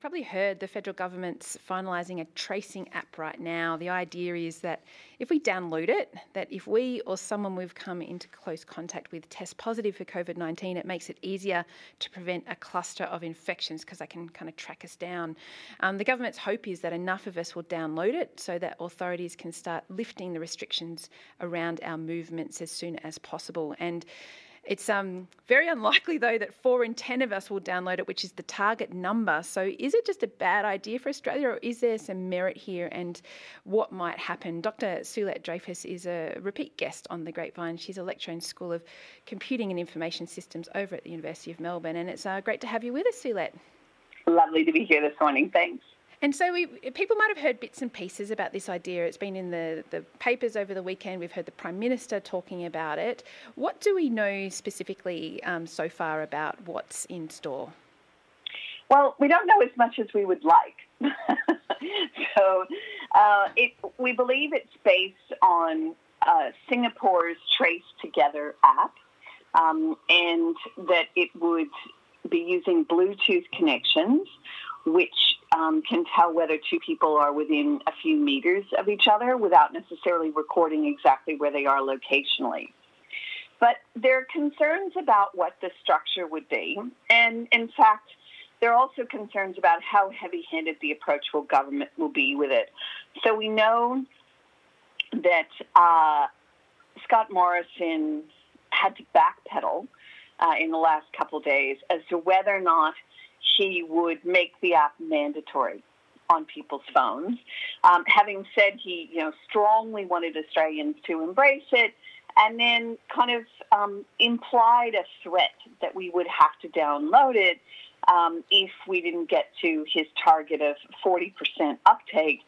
probably heard the federal government's finalising a tracing app right now. The idea is that if we download it, that if we or someone we've come into close contact with test positive for COVID 19, it makes it easier to prevent a cluster of infections because they can kind of track us down. Um, the government's hope is that enough of us will download it so that authorities can start lifting the restrictions around our movements as soon as possible. And it's um, very unlikely, though, that four in 10 of us will download it, which is the target number. So, is it just a bad idea for Australia, or is there some merit here and what might happen? Dr. Suelette Dreyfus is a repeat guest on The Grapevine. She's a lecturer in School of Computing and Information Systems over at the University of Melbourne. And it's uh, great to have you with us, Suelette. Lovely to be here this morning. Thanks. And so we, people might have heard bits and pieces about this idea. It's been in the, the papers over the weekend. We've heard the Prime Minister talking about it. What do we know specifically um, so far about what's in store? Well, we don't know as much as we would like. so uh, it, we believe it's based on uh, Singapore's Trace Together app, um, and that it would be using Bluetooth connections, which um, can tell whether two people are within a few meters of each other without necessarily recording exactly where they are locationally. But there are concerns about what the structure would be. And in fact, there are also concerns about how heavy handed the approach will government will be with it. So we know that uh, Scott Morrison had to backpedal uh, in the last couple days as to whether or not he would make the app mandatory on people's phones. Um, having said he, you know, strongly wanted Australians to embrace it, and then kind of um, implied a threat that we would have to download it um, if we didn't get to his target of 40% uptake.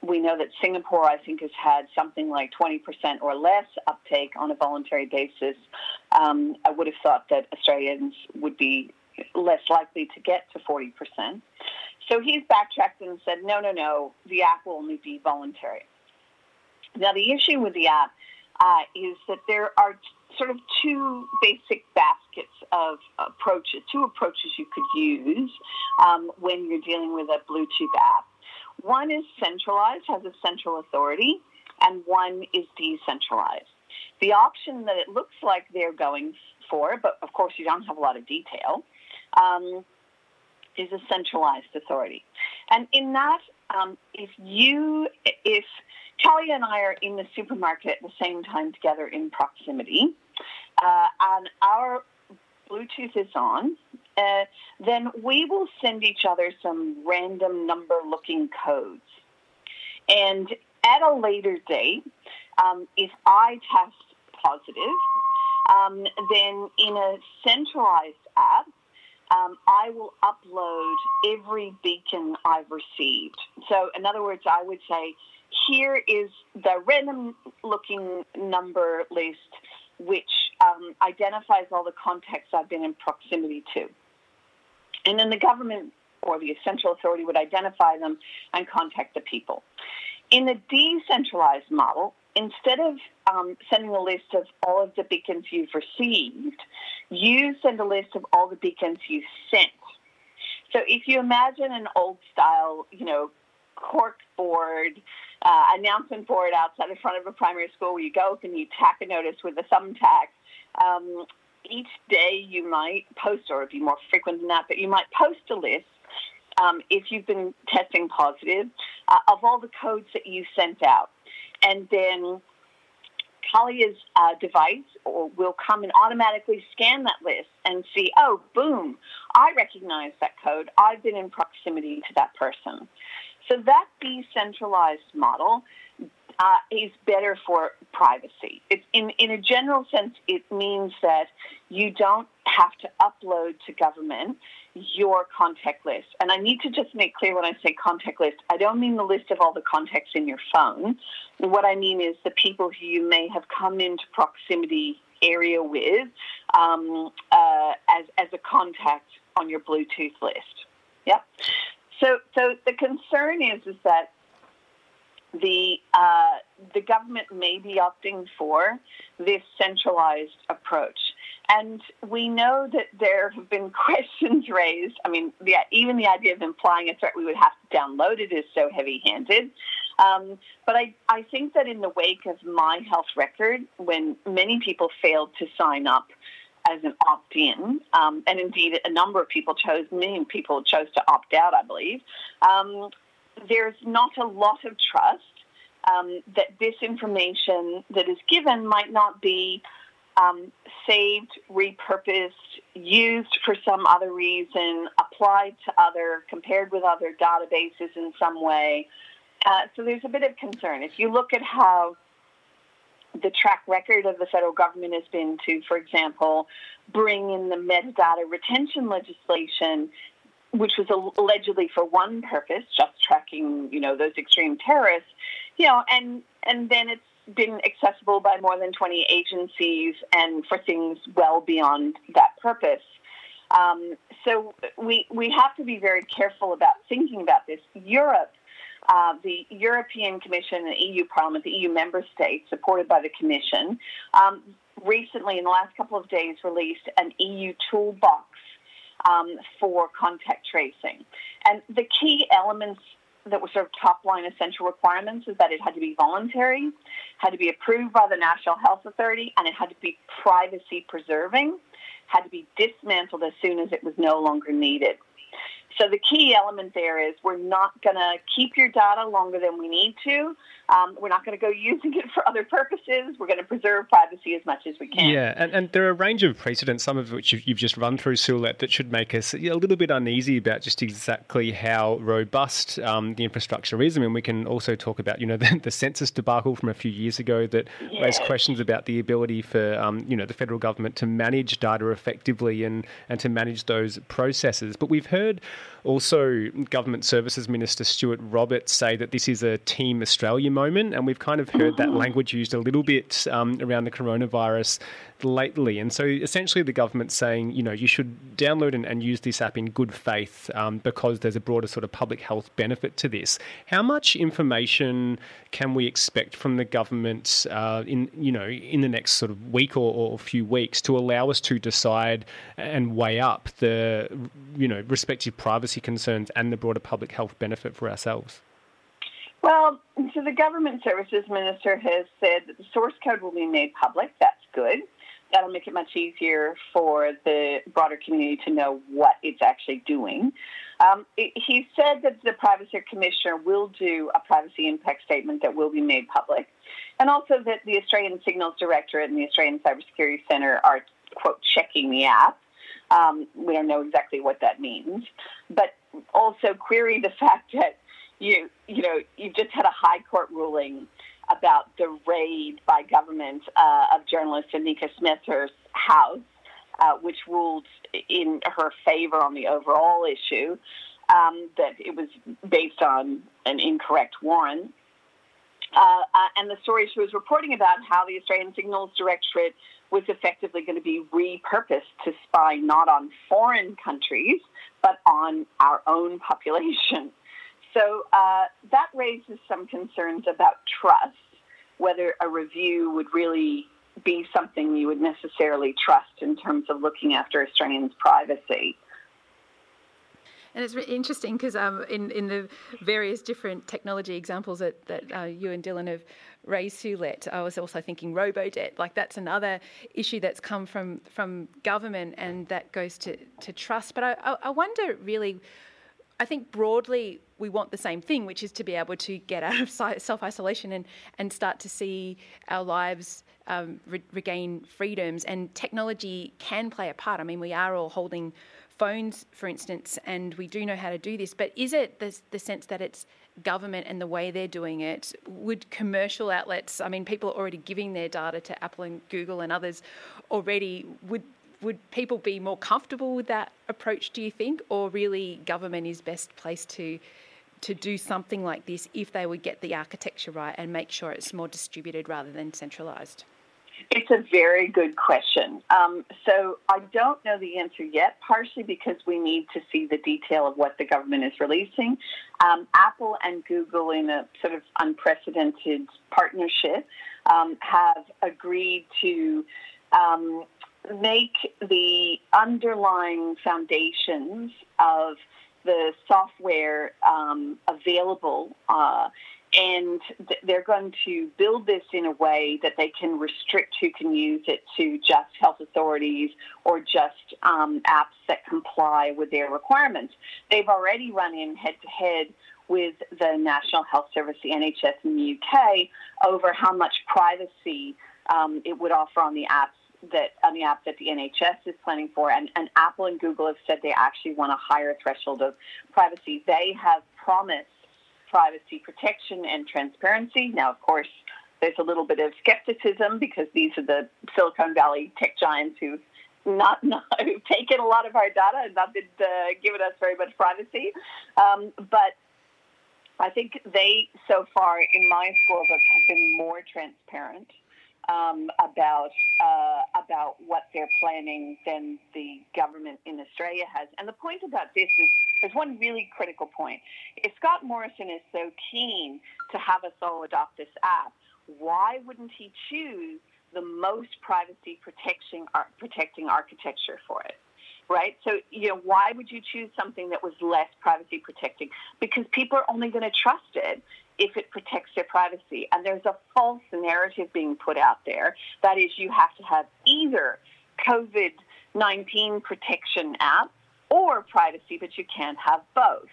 We know that Singapore, I think, has had something like 20% or less uptake on a voluntary basis. Um, I would have thought that Australians would be less likely to get to 40%. So he's backtracked and said, no, no, no, the app will only be voluntary. Now, the issue with the app uh, is that there are sort of two basic baskets of approaches, two approaches you could use um, when you're dealing with a Bluetooth app. One is centralized, has a central authority, and one is decentralized. The option that it looks like they're going for, but of course you don't have a lot of detail, um, is a centralized authority. And in that, um, if you, if Kelly and I are in the supermarket at the same time together in proximity, uh, and our Bluetooth is on, uh, then we will send each other some random number looking codes. And at a later date, um, if I test positive, um, then in a centralized app, um, I will upload every beacon I've received. So, in other words, I would say, here is the random looking number list, which um, identifies all the contacts I've been in proximity to. And then the government or the central authority would identify them and contact the people. In the decentralized model, instead of um, sending a list of all of the beacons you've received, you send a list of all the beacons you've sent. So if you imagine an old style, you know, cork board, uh, announcement board outside the front of a primary school where you go and you tack a notice with a thumbtack. Um, each day you might post, or it'd be more frequent than that, but you might post a list um, if you've been testing positive uh, of all the codes that you sent out. And then Kalia's uh, device or will come and automatically scan that list and see, oh, boom, I recognize that code. I've been in proximity to that person. So that decentralized model uh, is better for privacy. It's in, in a general sense, it means that you don't have to upload to government your contact list. And I need to just make clear when I say contact list, I don't mean the list of all the contacts in your phone. What I mean is the people who you may have come into proximity area with um, uh, as, as a contact on your Bluetooth list. Yep. So, so the concern is is that the uh, the government may be opting for this centralized approach. And we know that there have been questions raised. I mean, the, even the idea of implying a threat we would have to download it is so heavy handed. Um, but I, I think that in the wake of my health record, when many people failed to sign up as an opt in, um, and indeed a number of people chose, many people chose to opt out, I believe, um, there's not a lot of trust um, that this information that is given might not be um, saved, repurposed, used for some other reason, applied to other, compared with other databases in some way. Uh, so there's a bit of concern. If you look at how the track record of the federal government has been to, for example, bring in the metadata retention legislation, which was allegedly for one purpose, just tracking, you know, those extreme terrorists, you know, and and then it's been accessible by more than 20 agencies and for things well beyond that purpose. Um, so we we have to be very careful about thinking about this. Europe, uh, the European Commission, the EU Parliament, the EU member states, supported by the Commission, um, recently in the last couple of days released an EU toolbox um, for contact tracing, and the key elements that were sort of top line essential requirements is that it had to be voluntary, had to be approved by the National Health Authority, and it had to be privacy preserving, had to be dismantled as soon as it was no longer needed. So the key element there is we're not going to keep your data longer than we need to. Um, we're not going to go using it for other purposes. We're going to preserve privacy as much as we can. Yeah, and, and there are a range of precedents, some of which you've, just run through, Suelette, that should make us a little bit uneasy about just exactly how robust um, the infrastructure is. I mean, we can also talk about, you know, the, the census debacle from a few years ago that yes. raised questions about the ability for, um, you know, the federal government to manage data effectively and, and to manage those processes. But we've heard also Government Services Minister Stuart Roberts say that this is a Team Australia moment, and we've kind of heard that language used a little bit um, around the coronavirus lately. And so essentially, the government's saying, you know, you should download and, and use this app in good faith um, because there's a broader sort of public health benefit to this. How much information can we expect from the government uh, in, you know, in the next sort of week or, or few weeks to allow us to decide and weigh up the, you know, respective privacy concerns and the broader public health benefit for ourselves? Well, so the government services minister has said that the source code will be made public. That's good that'll make it much easier for the broader community to know what it's actually doing. Um, it, he said that the Privacy Commissioner will do a privacy impact statement that will be made public, and also that the Australian Signals Directorate and the Australian Cybersecurity Centre are, quote, checking the app. Um, we don't know exactly what that means, but also query the fact that you, you know, you've just had a high court ruling about the raid by government uh, of journalist Annika Smethurst's house, uh, which ruled in her favor on the overall issue, um, that it was based on an incorrect warrant. Uh, uh and the story she was reporting about how the Australian Signals Directorate was effectively going to be repurposed to spy not on foreign countries, but on our own population. So uh, that raises some concerns about trust, whether a review would really be something you would necessarily trust in terms of looking after Australians' privacy. And it's interesting because um, in, in the various different technology examples that, that uh, you and Dylan have raised, Suelette, I was also thinking robo-debt. Like that's another issue that's come from, from government and that goes to, to trust. But I, I wonder really I think broadly we want the same thing, which is to be able to get out of self isolation and, and start to see our lives um, re- regain freedoms. And technology can play a part. I mean, we are all holding phones, for instance, and we do know how to do this. But is it the, the sense that it's government and the way they're doing it, would commercial outlets, I mean, people are already giving their data to Apple and Google and others already, would would people be more comfortable with that approach, do you think? Or really government is best placed to to do something like this if they would get the architecture right and make sure it's more distributed rather than centralised? It's a very good question. Um, so I don't know the answer yet, partially because we need to see the detail of what the government is releasing. Um, Apple and Google, in a sort of unprecedented partnership, um, have agreed to um, make the underlying foundations of the software um, available. Uh, and they're going to build this in a way that they can restrict who can use it to just health authorities or just um, apps that comply with their requirements. They've already run in head to head with the National Health Service, the NHS in the UK, over how much privacy um, it would offer on the apps that on the app that the NHS is planning for, and, and Apple and Google have said they actually want a higher threshold of privacy. They have promised privacy protection and transparency. Now, of course, there's a little bit of skepticism because these are the Silicon Valley tech giants who've not, not who've taken a lot of our data and not been uh, given us very much privacy. Um, but I think they, so far in my scorebook, have been more transparent um, about uh, about what they're planning than the government in Australia has. And the point about this is there's one really critical point. If Scott Morrison is so keen to have us all adopt this app, why wouldn't he choose the most privacy protection, protecting architecture for it? right? So, you know, why would you choose something that was less privacy protecting? Because people are only going to trust it if it protects their privacy. And there's a false narrative being put out there that is you have to have either COVID 19 protection app or privacy, but you can't have both.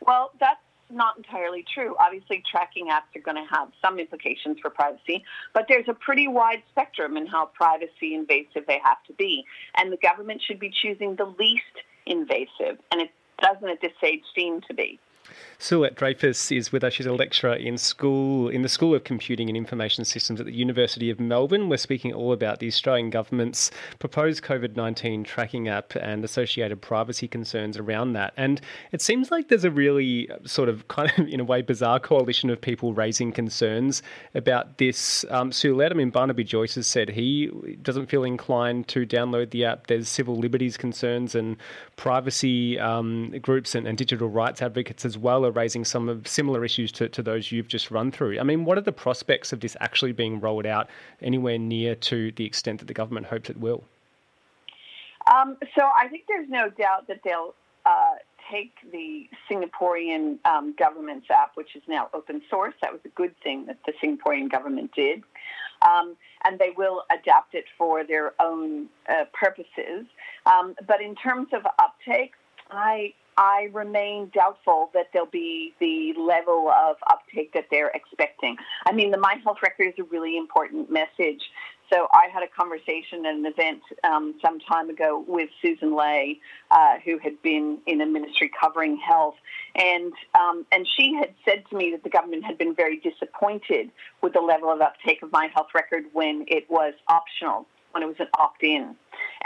Well, that's not entirely true. Obviously, tracking apps are going to have some implications for privacy, but there's a pretty wide spectrum in how privacy invasive they have to be. And the government should be choosing the least invasive, and it doesn't at this stage seem to be. Suelette Dreyfus is with us. She's a lecturer in school in the School of Computing and Information Systems at the University of Melbourne. We're speaking all about the Australian government's proposed COVID nineteen tracking app and associated privacy concerns around that. And it seems like there's a really sort of kind of in a way bizarre coalition of people raising concerns about this. Um, Suelette, I mean, Barnaby Joyce has said he doesn't feel inclined to download the app. There's civil liberties concerns and privacy um, groups and, and digital rights advocates as well are raising some of similar issues to, to those you've just run through. I mean, what are the prospects of this actually being rolled out anywhere near to the extent that the government hopes it will? Um, so I think there's no doubt that they'll uh, take the Singaporean um, government's app, which is now open source. That was a good thing that the Singaporean government did. Um, and they will adapt it for their own uh, purposes. Um, but in terms of uptake, I I remain doubtful that there'll be the level of uptake that they're expecting. I mean, the My Health Record is a really important message. So I had a conversation at an event um, some time ago with Sussan Ley, uh, who had been in a ministry covering health, and um, and she had said to me that the government had been very disappointed with the level of uptake of My Health Record when it was optional when it was an opt-in.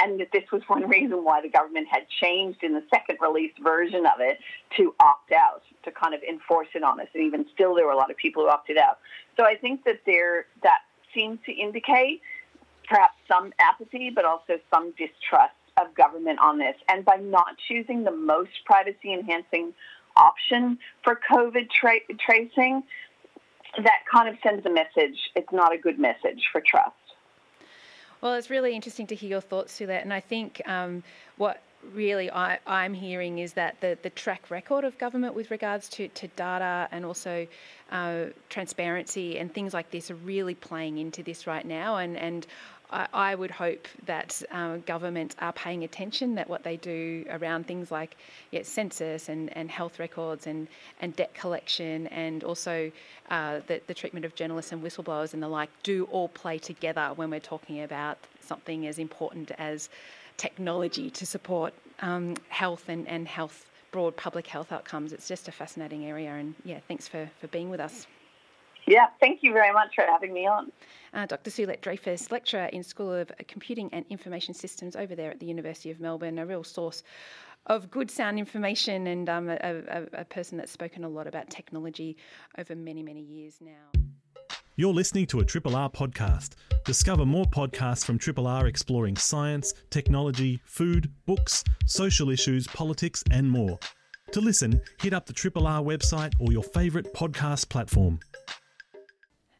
And that this was one reason why the government had changed in the second release version of it to opt out, to kind of enforce it on us. And even still, there were a lot of people who opted out. So I think that there that seems to indicate perhaps some apathy, but also some distrust of government on this. And by not choosing the most privacy enhancing option for COVID tra- tracing, that kind of sends a message. It's not a good message for trust. Well, it's really interesting to hear your thoughts to that. And I think um, what really I, am hearing is that the, the track record of government with regards to, to data and also uh, transparency and things like this are really playing into this right now. And, and I, I would hope that uh, governments are paying attention that what they do around things like yeah, census and, and health records and, and debt collection and also uh, the, the treatment of journalists and whistleblowers and the like do all play together when we're talking about something as important as technology to support um, health and, and health broad public health outcomes. It's just a fascinating area, and yeah, thanks for, for being with us. Yeah, thank you very much for having me on. Uh, Dr. Suelette Dreyfus, lecturer in School of Computing and Information Systems over there at the University of Melbourne, a real source of good sound information and um, a, a, a person that's spoken a lot about technology over many, many years now. You're listening to a Triple R podcast. Discover more podcasts from Triple R exploring science, technology, food, books, social issues, politics, and more. To listen, hit up the Triple R website or your favourite podcast platform.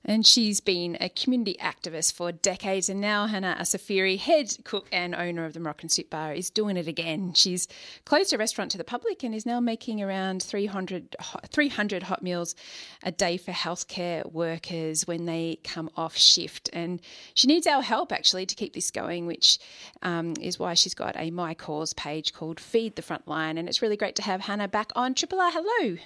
And she's been a community activist for decades. And now Hana Assafiri, head cook and owner of the Moroccan Soup Bar, is doing it again. She's closed a restaurant to the public and is now making around 300, 300 hot meals a day for healthcare workers when they come off shift. And she needs our help actually to keep this going, which um, is why she's got a My Cause page called Feed the Frontline. And it's really great to have Hannah back on Triple R. Hello.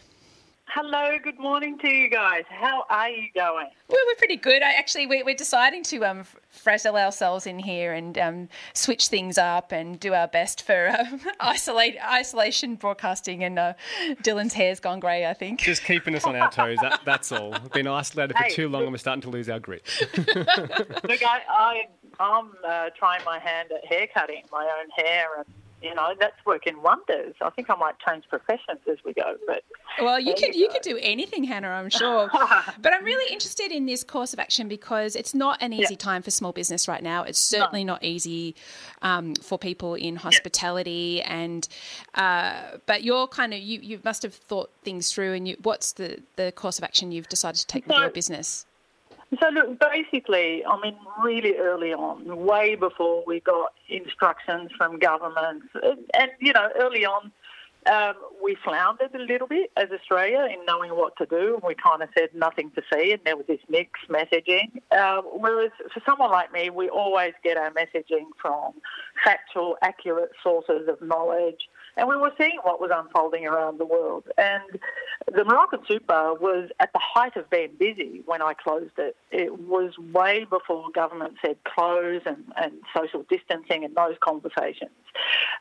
Hello, good morning to you guys. How are you going? Well, we're pretty good. I actually we, are deciding to um, frazzle ourselves in here and um, switch things up and do our best for um, isolate isolation broadcasting. And uh, Dylan's hair's gone grey. I think just keeping us on our toes. That, that's all. We've been isolated for hey, too long, look, and we're starting to lose our grip. look, I, I I'm uh, trying my hand at hair cutting my own hair and you know, that's working wonders. I think I might change professions as we go. But well, you could you, you could do anything, Hana. I'm sure. but I'm really interested in this course of action because it's not an easy yeah. time for small business right now. It's certainly no. not easy um, for people in hospitality, yeah. and uh, but you're kind of you you must have thought things through. And you, what's the the course of action you've decided to take so, with your business? So look, basically, I mean, really early on, way before we got instructions from governments, and, you know, early on, um, we floundered a little bit as Australia in knowing what to do, and we kind of said nothing to see, and there was this mixed messaging. Uh, whereas for someone like me, we always get our messaging from factual, accurate sources of knowledge and we were seeing what was unfolding around the world. And the Moroccan Soup Bar was at the height of being busy when I closed it. It was way before government said close and, and social distancing and those conversations.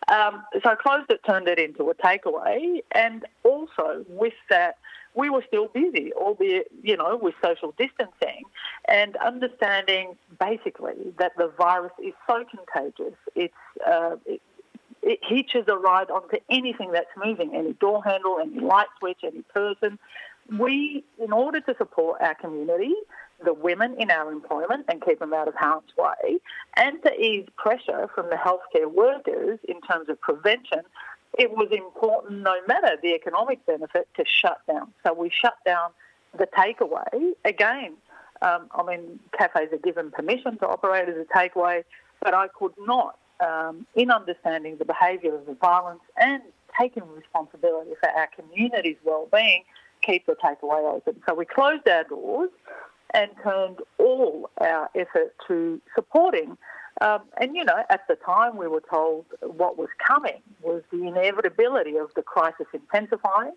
Um, so I closed it, turned it into a takeaway, and also with that, we were still busy, albeit, you know, with social distancing and understanding basically that the virus is so contagious. It's, uh, it, it hitches a ride onto anything that's moving, any door handle, any light switch, any person. We, in order to support our community, the women in our employment and keep them out of harm's way, and to ease pressure from the healthcare workers in terms of prevention, it was important, no matter the economic benefit, to shut down. So we shut down the takeaway. Again, um, I mean, cafes are given permission to operate as a takeaway, but I could not um, in understanding the behaviour of the violence and taking responsibility for our community's well-being, keep the takeaway open. So we closed our doors and turned all our effort to supporting. Um, and, you know, at the time we were told what was coming was the inevitability of the crisis intensifying.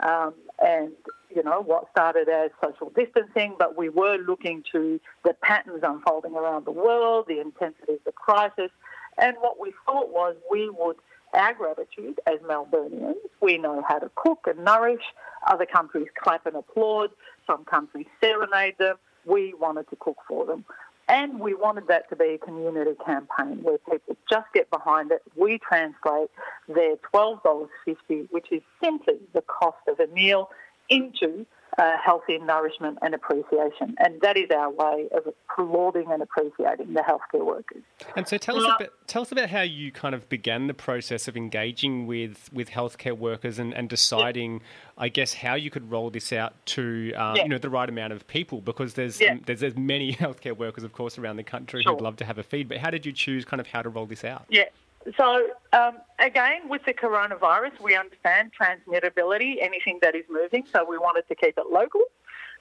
Um, and, you know, what started as social distancing, but we were looking to the patterns unfolding around the world, the intensity of the crisis, and what we thought was we would, our gratitude as Melburnians, we know how to cook and nourish. Other countries clap and applaud. Some countries serenade them. We wanted to cook for them. And we wanted that to be a community campaign where people just get behind it. We translate their $12.50, which is simply the cost of a meal, into uh, healthy nourishment and appreciation. And that is our way of applauding and appreciating the healthcare workers. And so tell us, about, tell us about how you kind of began the process of engaging with, with healthcare workers and, and deciding, yeah. I guess, how you could roll this out to um, yeah. you know the right amount of people because there's, yeah. um, there's, there's many healthcare workers, of course, around the country sure. who'd love to have a feed. But how did you choose kind of how to roll this out? Yeah. So, um, again, with the coronavirus, we understand transmittability, anything that is moving, so we wanted to keep it local.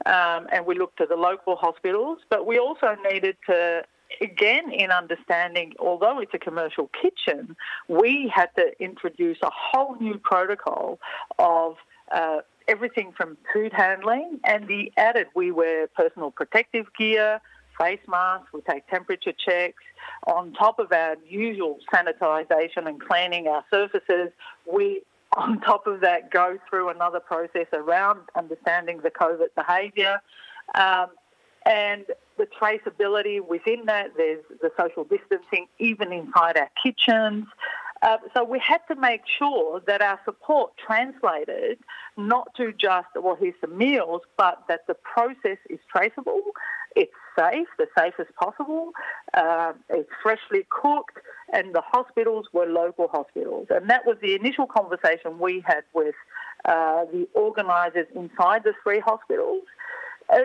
Um, and we looked to the local hospitals, but we also needed to, again, in understanding, although it's a commercial kitchen, we had to introduce a whole new protocol of uh, everything from food handling and the added, we wear personal protective gear, face masks, we take temperature checks. On top of our usual sanitisation and cleaning our surfaces, we on top of that, go through another process around understanding the COVID behaviour. Um, and the traceability within that, there's the social distancing, even inside our kitchens. Uh, so we had to make sure that our support translated not to just, well, here's some meals, but that the process is traceable, it's safe, the safest possible, uh, it's freshly cooked, and the hospitals were local hospitals. And that was the initial conversation we had with uh, the organisers inside the three hospitals. Uh,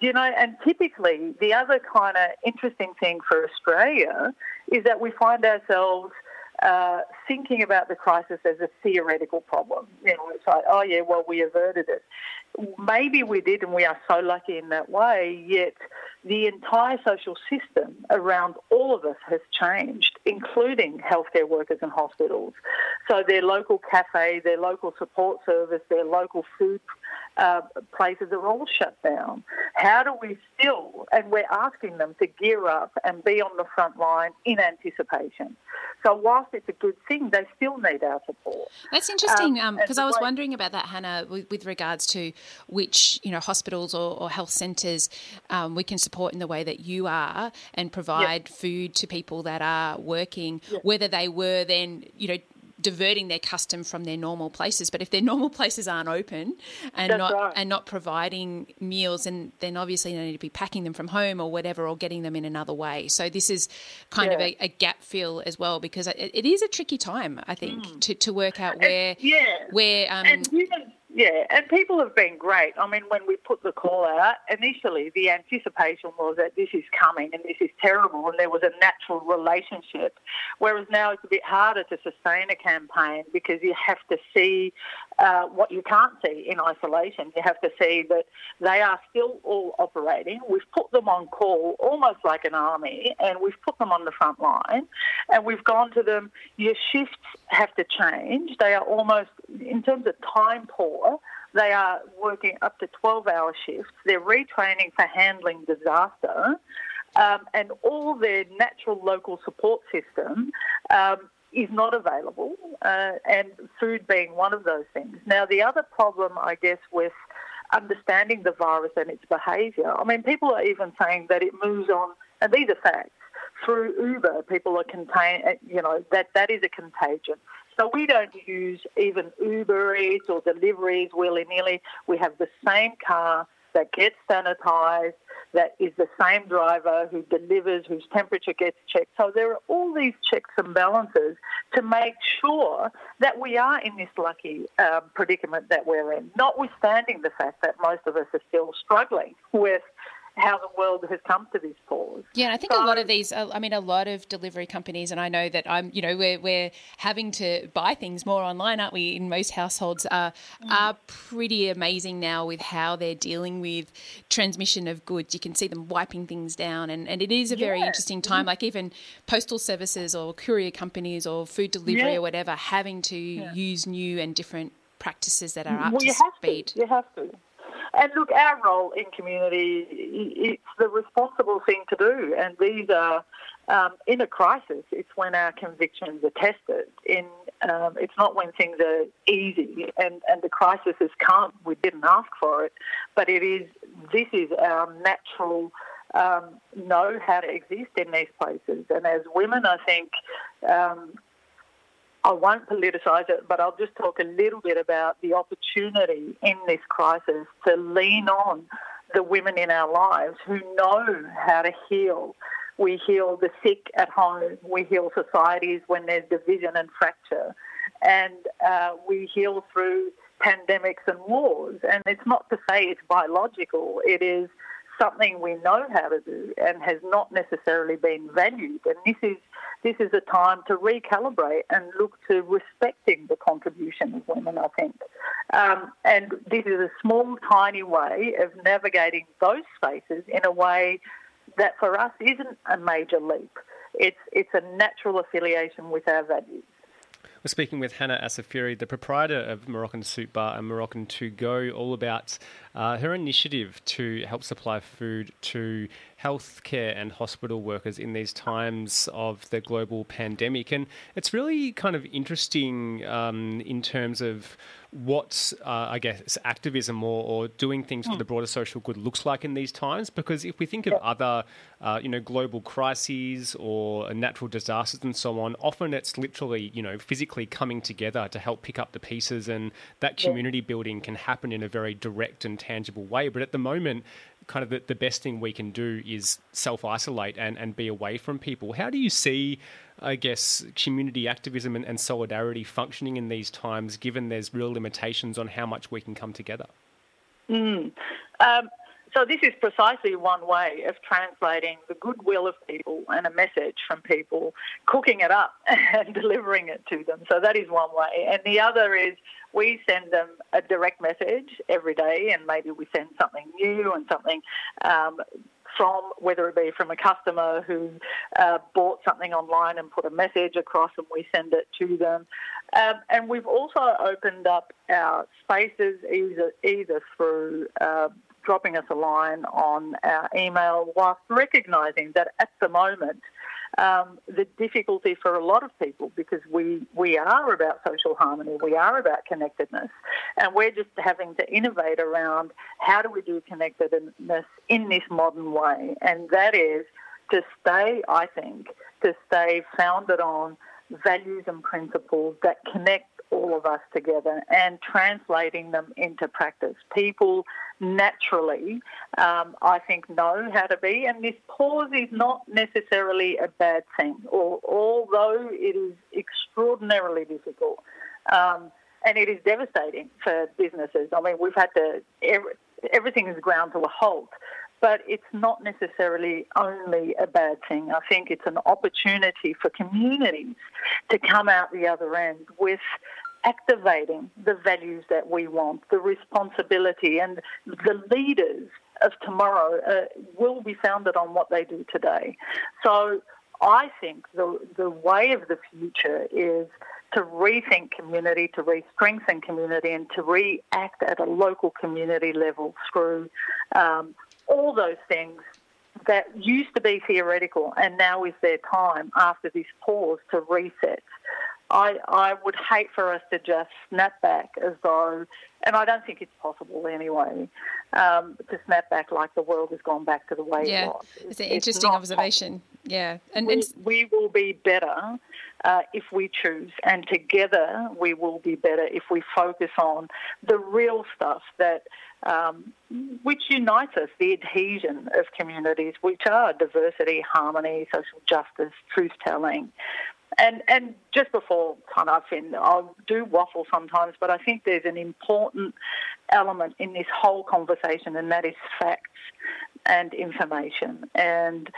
you know, and typically the other kind of interesting thing for Australia is that we find ourselves uh, thinking about the crisis as a theoretical problem. You know, it's like, oh yeah, well we averted it. Maybe we did, and we are so lucky in that way. Yet the entire social system around all of us has changed, including healthcare workers and hospitals. So their local cafe, their local support service, their local food uh, places are all shut down. How do we still, and we're asking them to gear up and be on the front line in anticipation. So whilst it's a good thing, they still need our support. That's interesting because um, um, I was wondering about that, Hana, with, with, regards to which you know hospitals or, or health centres um, we can support in the way that you are and provide yep. food to people that are working, yep. whether they were then you know diverting their custom from their normal places. But if their normal places aren't open and That's not right. and not providing meals, and then obviously they need to be packing them from home or whatever, or getting them in another way. So this is kind yeah. of a, a, gap fill as well because it, it is a tricky time, I think, mm. to, to work out where and, yeah where um, and even yeah, and people have been great. I mean, when we put the call out, initially the anticipation was that this is coming and this is terrible, and there was a natural relationship. Whereas now it's a bit harder to sustain a campaign because you have to see uh, what you can't see in isolation. You have to see that they are still all operating. We've put them on call almost like an army, and we've put them on the front line, and we've gone to them. Your shifts have to change. They are almost, in terms of time poor they are working up to 12 hour shifts. They're retraining for handling disaster. Um, and all their natural local support system um, is not available, uh, and food being one of those things. Now, the other problem, I guess, with understanding the virus and its behaviour, I mean, people are even saying that it moves on, and these are facts. Through Uber, people are contain, you know, that that is a contagion. So we don't use even Uber Eats or deliveries willy nilly. We have the same car that gets sanitised, that is the same driver who delivers, whose temperature gets checked. So there are all these checks and balances to make sure that we are in this lucky um, predicament that we're in, notwithstanding the fact that most of us are still struggling with how the world has come to this pause. Yeah, I think so, a lot of these, uh, I mean, a lot of delivery companies, and I know that I'm, you know, we're, we're having to buy things more online, aren't we? In most households, uh, mm. are pretty amazing now with how they're dealing with transmission of goods. You can see them wiping things down, and, and it is a very yeah. interesting time. Mm. Like even postal services or courier companies or food delivery yeah. or whatever, having to yeah. use new and different practices that are up well, to you speed. To. You have to. And look, our role in community, it's the responsible thing to do. And these are, um, in a crisis, it's when our convictions are tested. In um, It's not when things are easy and, and the crisis has come. We didn't ask for it. But it is, this is our natural um, know how to exist in these places. And as women, I think um, I won't politicise it, but I'll just talk a little bit about the opportunity in this crisis to lean on the women in our lives who know how to heal. We heal the sick at home, we heal societies when there's division and fracture, and uh, we heal through pandemics and wars. And it's not to say it's biological, it is something we know how to do and has not necessarily been valued. And this is this is a time to recalibrate and look to respecting the contribution of women. I think, um, and this is a small, tiny way of navigating those spaces in a way that for us isn't a major leap. It's it's a natural affiliation with our values. We're speaking with Hana Assafiri, the proprietor of Moroccan Soup Bar and Moroccan To Go, all about uh, her initiative to help supply food to healthcare and hospital workers in these times of the global pandemic. And it's really kind of interesting um, in terms of what uh, I guess activism or, or doing things for hmm. the broader social good looks like in these times. Because if we think of other, uh, you know, global crises or natural disasters and so on, often it's literally, you know, physically coming together to help pick up the pieces, and that community building can happen in a very direct and tangible way. But at the moment, kind of the, the best thing we can do is self isolate and, and be away from people. How do you see, I guess, community activism and, and, solidarity functioning in these times, given there's real limitations on how much we can come together? Mm. Um, so this is precisely one way of translating the goodwill of people and a message from people, cooking it up and delivering it to them. So that is one way. And the other is we send them a direct message every day, and maybe we send something new and something um, from, whether it be from a customer who uh, bought something online and put a message across, and we send it to them. Um, and we've also opened up our spaces either either through uh, dropping us a line on our email, whilst recognising that at the moment um, the difficulty for a lot of people because we, we are about social harmony, we are about connectedness, and we're just having to innovate around how do we do connectedness in this modern way. And that is to stay, I think, to stay founded on values and principles that connect all of us together and translating them into practice. People naturally, um, I think, know how to be, and this pause is not necessarily a bad thing, or, although it is extraordinarily difficult. Um, and it is devastating for businesses. I mean, we've had to, every, everything is ground to a halt but it's not necessarily only a bad thing. I think it's an opportunity for communities to come out the other end with activating the values that we want, the responsibility, and the leaders of tomorrow uh, will be founded on what they do today. So I think the, the way of the future is to rethink community, to re-strengthen community, and to react at a local community level through um, all those things that used to be theoretical and now is their time after this pause to reset. I, I would hate for us to just snap back as though, and I don't think it's possible anyway, um, to snap back like the world has gone back to the way yeah. it was. It's, an interesting observation. Possible. Yeah, and, we, and, we, will be better uh, if we choose, and together we will be better if we focus on the real stuff that um, which unites us, the adhesion of communities, which are diversity, harmony, social justice, truth telling. And and just before of end, I'll do waffle sometimes, but I think there's an important element in this whole conversation, and that is facts and information. And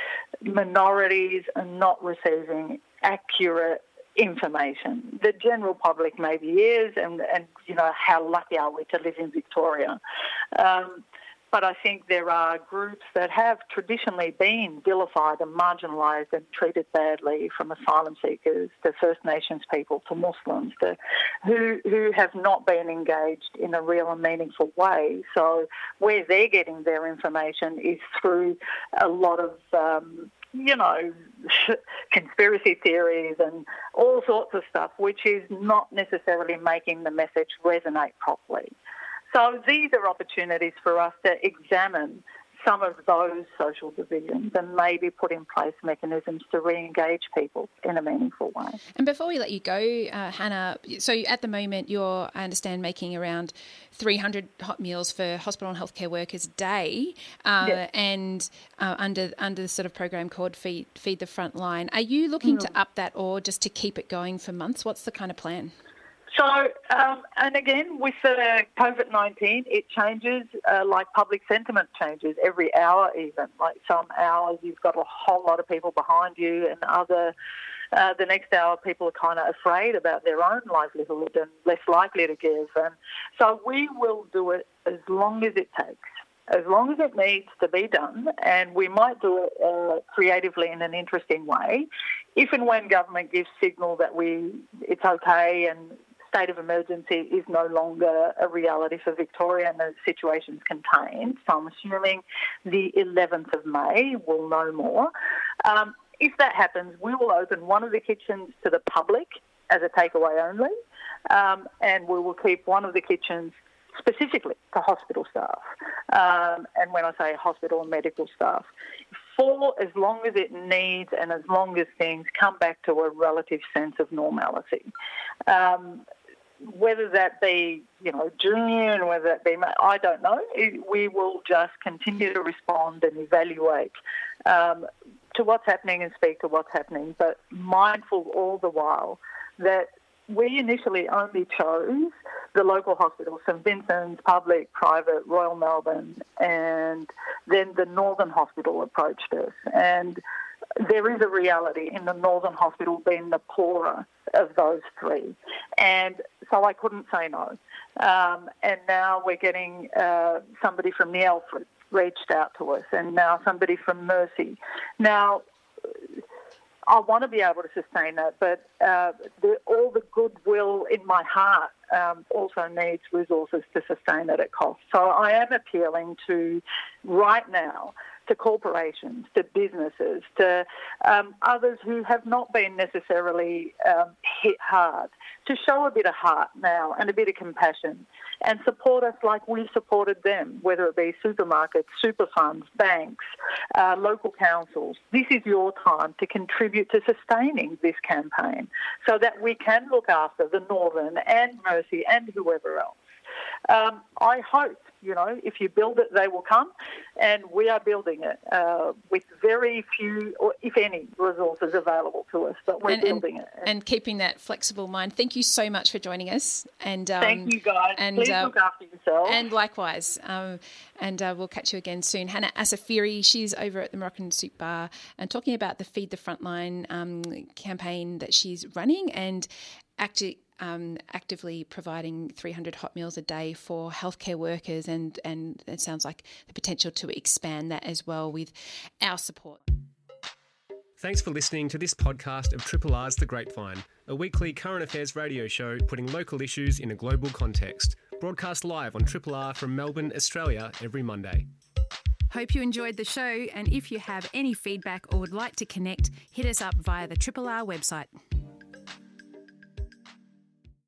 minorities are not receiving accurate information. The general public maybe is, and, and you know, how lucky are we to live in Victoria? Um, but I think there are groups that have traditionally been vilified and marginalised and treated badly, from asylum seekers to First Nations people to Muslims, to, who who have not been engaged in a real and meaningful way. So where they're getting their information is through a lot of um, you know, conspiracy theories and all sorts of stuff, which is not necessarily making the message resonate properly. So these are opportunities for us to examine some of those social divisions and maybe put in place mechanisms to re-engage people in a meaningful way. And before we let you go, uh, Hana, so at the moment you're, I understand, making around 300 hot meals for hospital and healthcare workers a day, uh, yes. and uh, under under the sort of program called Feed Feed the Front Line. Are you looking mm. to up that or just to keep it going for months? What's the kind of plan? So, um, and again, with the COVID 19, it changes uh, like public sentiment changes every hour, even. Like some hours, you've got a whole lot of people behind you, and other. Uh, the next hour, people are kind of afraid about their own livelihood and less likely to give. And so we will do it as long as it takes as long as it needs to be done, and we might do it uh, creatively in an interesting way. If and when government gives signal that we it's okay and state of emergency is no longer a reality for Victoria and the situation's contained. So I'm assuming the 11th of May we'll know more. Um, if that happens, we will open one of the kitchens to the public as a takeaway only, um, and we will keep one of the kitchens specifically to hospital staff. Um, and when I say hospital and medical staff, for as long as it needs and as long as things come back to a relative sense of normality. Um, whether that be, you know, June, whether that be, I don't know. We will just continue to respond and evaluate um, to what's happening and speak to what's happening, but mindful all the while that we initially only chose the local hospitals, St Vincent's, public, private, Royal Melbourne, and then the Northern Hospital approached us. And there is a reality in the Northern Hospital being the poorer of those three. And so I couldn't say no. Um, and now we're getting uh, somebody from the Alfred reached out to us, and now somebody from Mercy. Now, I want to be able to sustain that, but uh, the, all the goodwill in my heart um, also needs resources to sustain it at cost. So I am appealing to right now to corporations, to businesses, to um, others who have not been necessarily um, hit hard, to show a bit of heart now and a bit of compassion and support us like we supported them, whether it be supermarkets, super funds, banks, uh, local councils. This is your time to contribute to sustaining this campaign so that we can look after the Northern and Mercy and whoever else. Um, I hope, you know, if you build it, they will come, and we are building it uh, with very few, or if any, resources available to us. But we're and, building and, it, and keeping that flexible mind. Thank you so much for joining us, and um, thank you guys. And, Please uh, look after yourselves. And likewise, um, and uh, we'll catch you again soon. Hana Assafiri, she's over at the Moroccan Soup Bar and talking about the Feed the Frontline um, campaign that she's running and actually um, actively providing 300 hot meals a day for healthcare workers, and, and it sounds like the potential to expand that as well with our support. Thanks for listening to this podcast of Triple R's The Grapevine, a weekly current affairs radio show putting local issues in a global context. Broadcast live on Triple R from Melbourne, Australia, every Monday. Hope you enjoyed the show, and if you have any feedback or would like to connect, hit us up via the Triple R website.